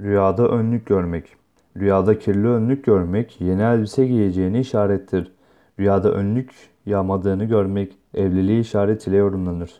Rüyada önlük görmek. Rüyada kirli önlük görmek yeni elbise giyeceğini işarettir. Rüyada önlük yağmadığını görmek evliliği işaret ile yorumlanır.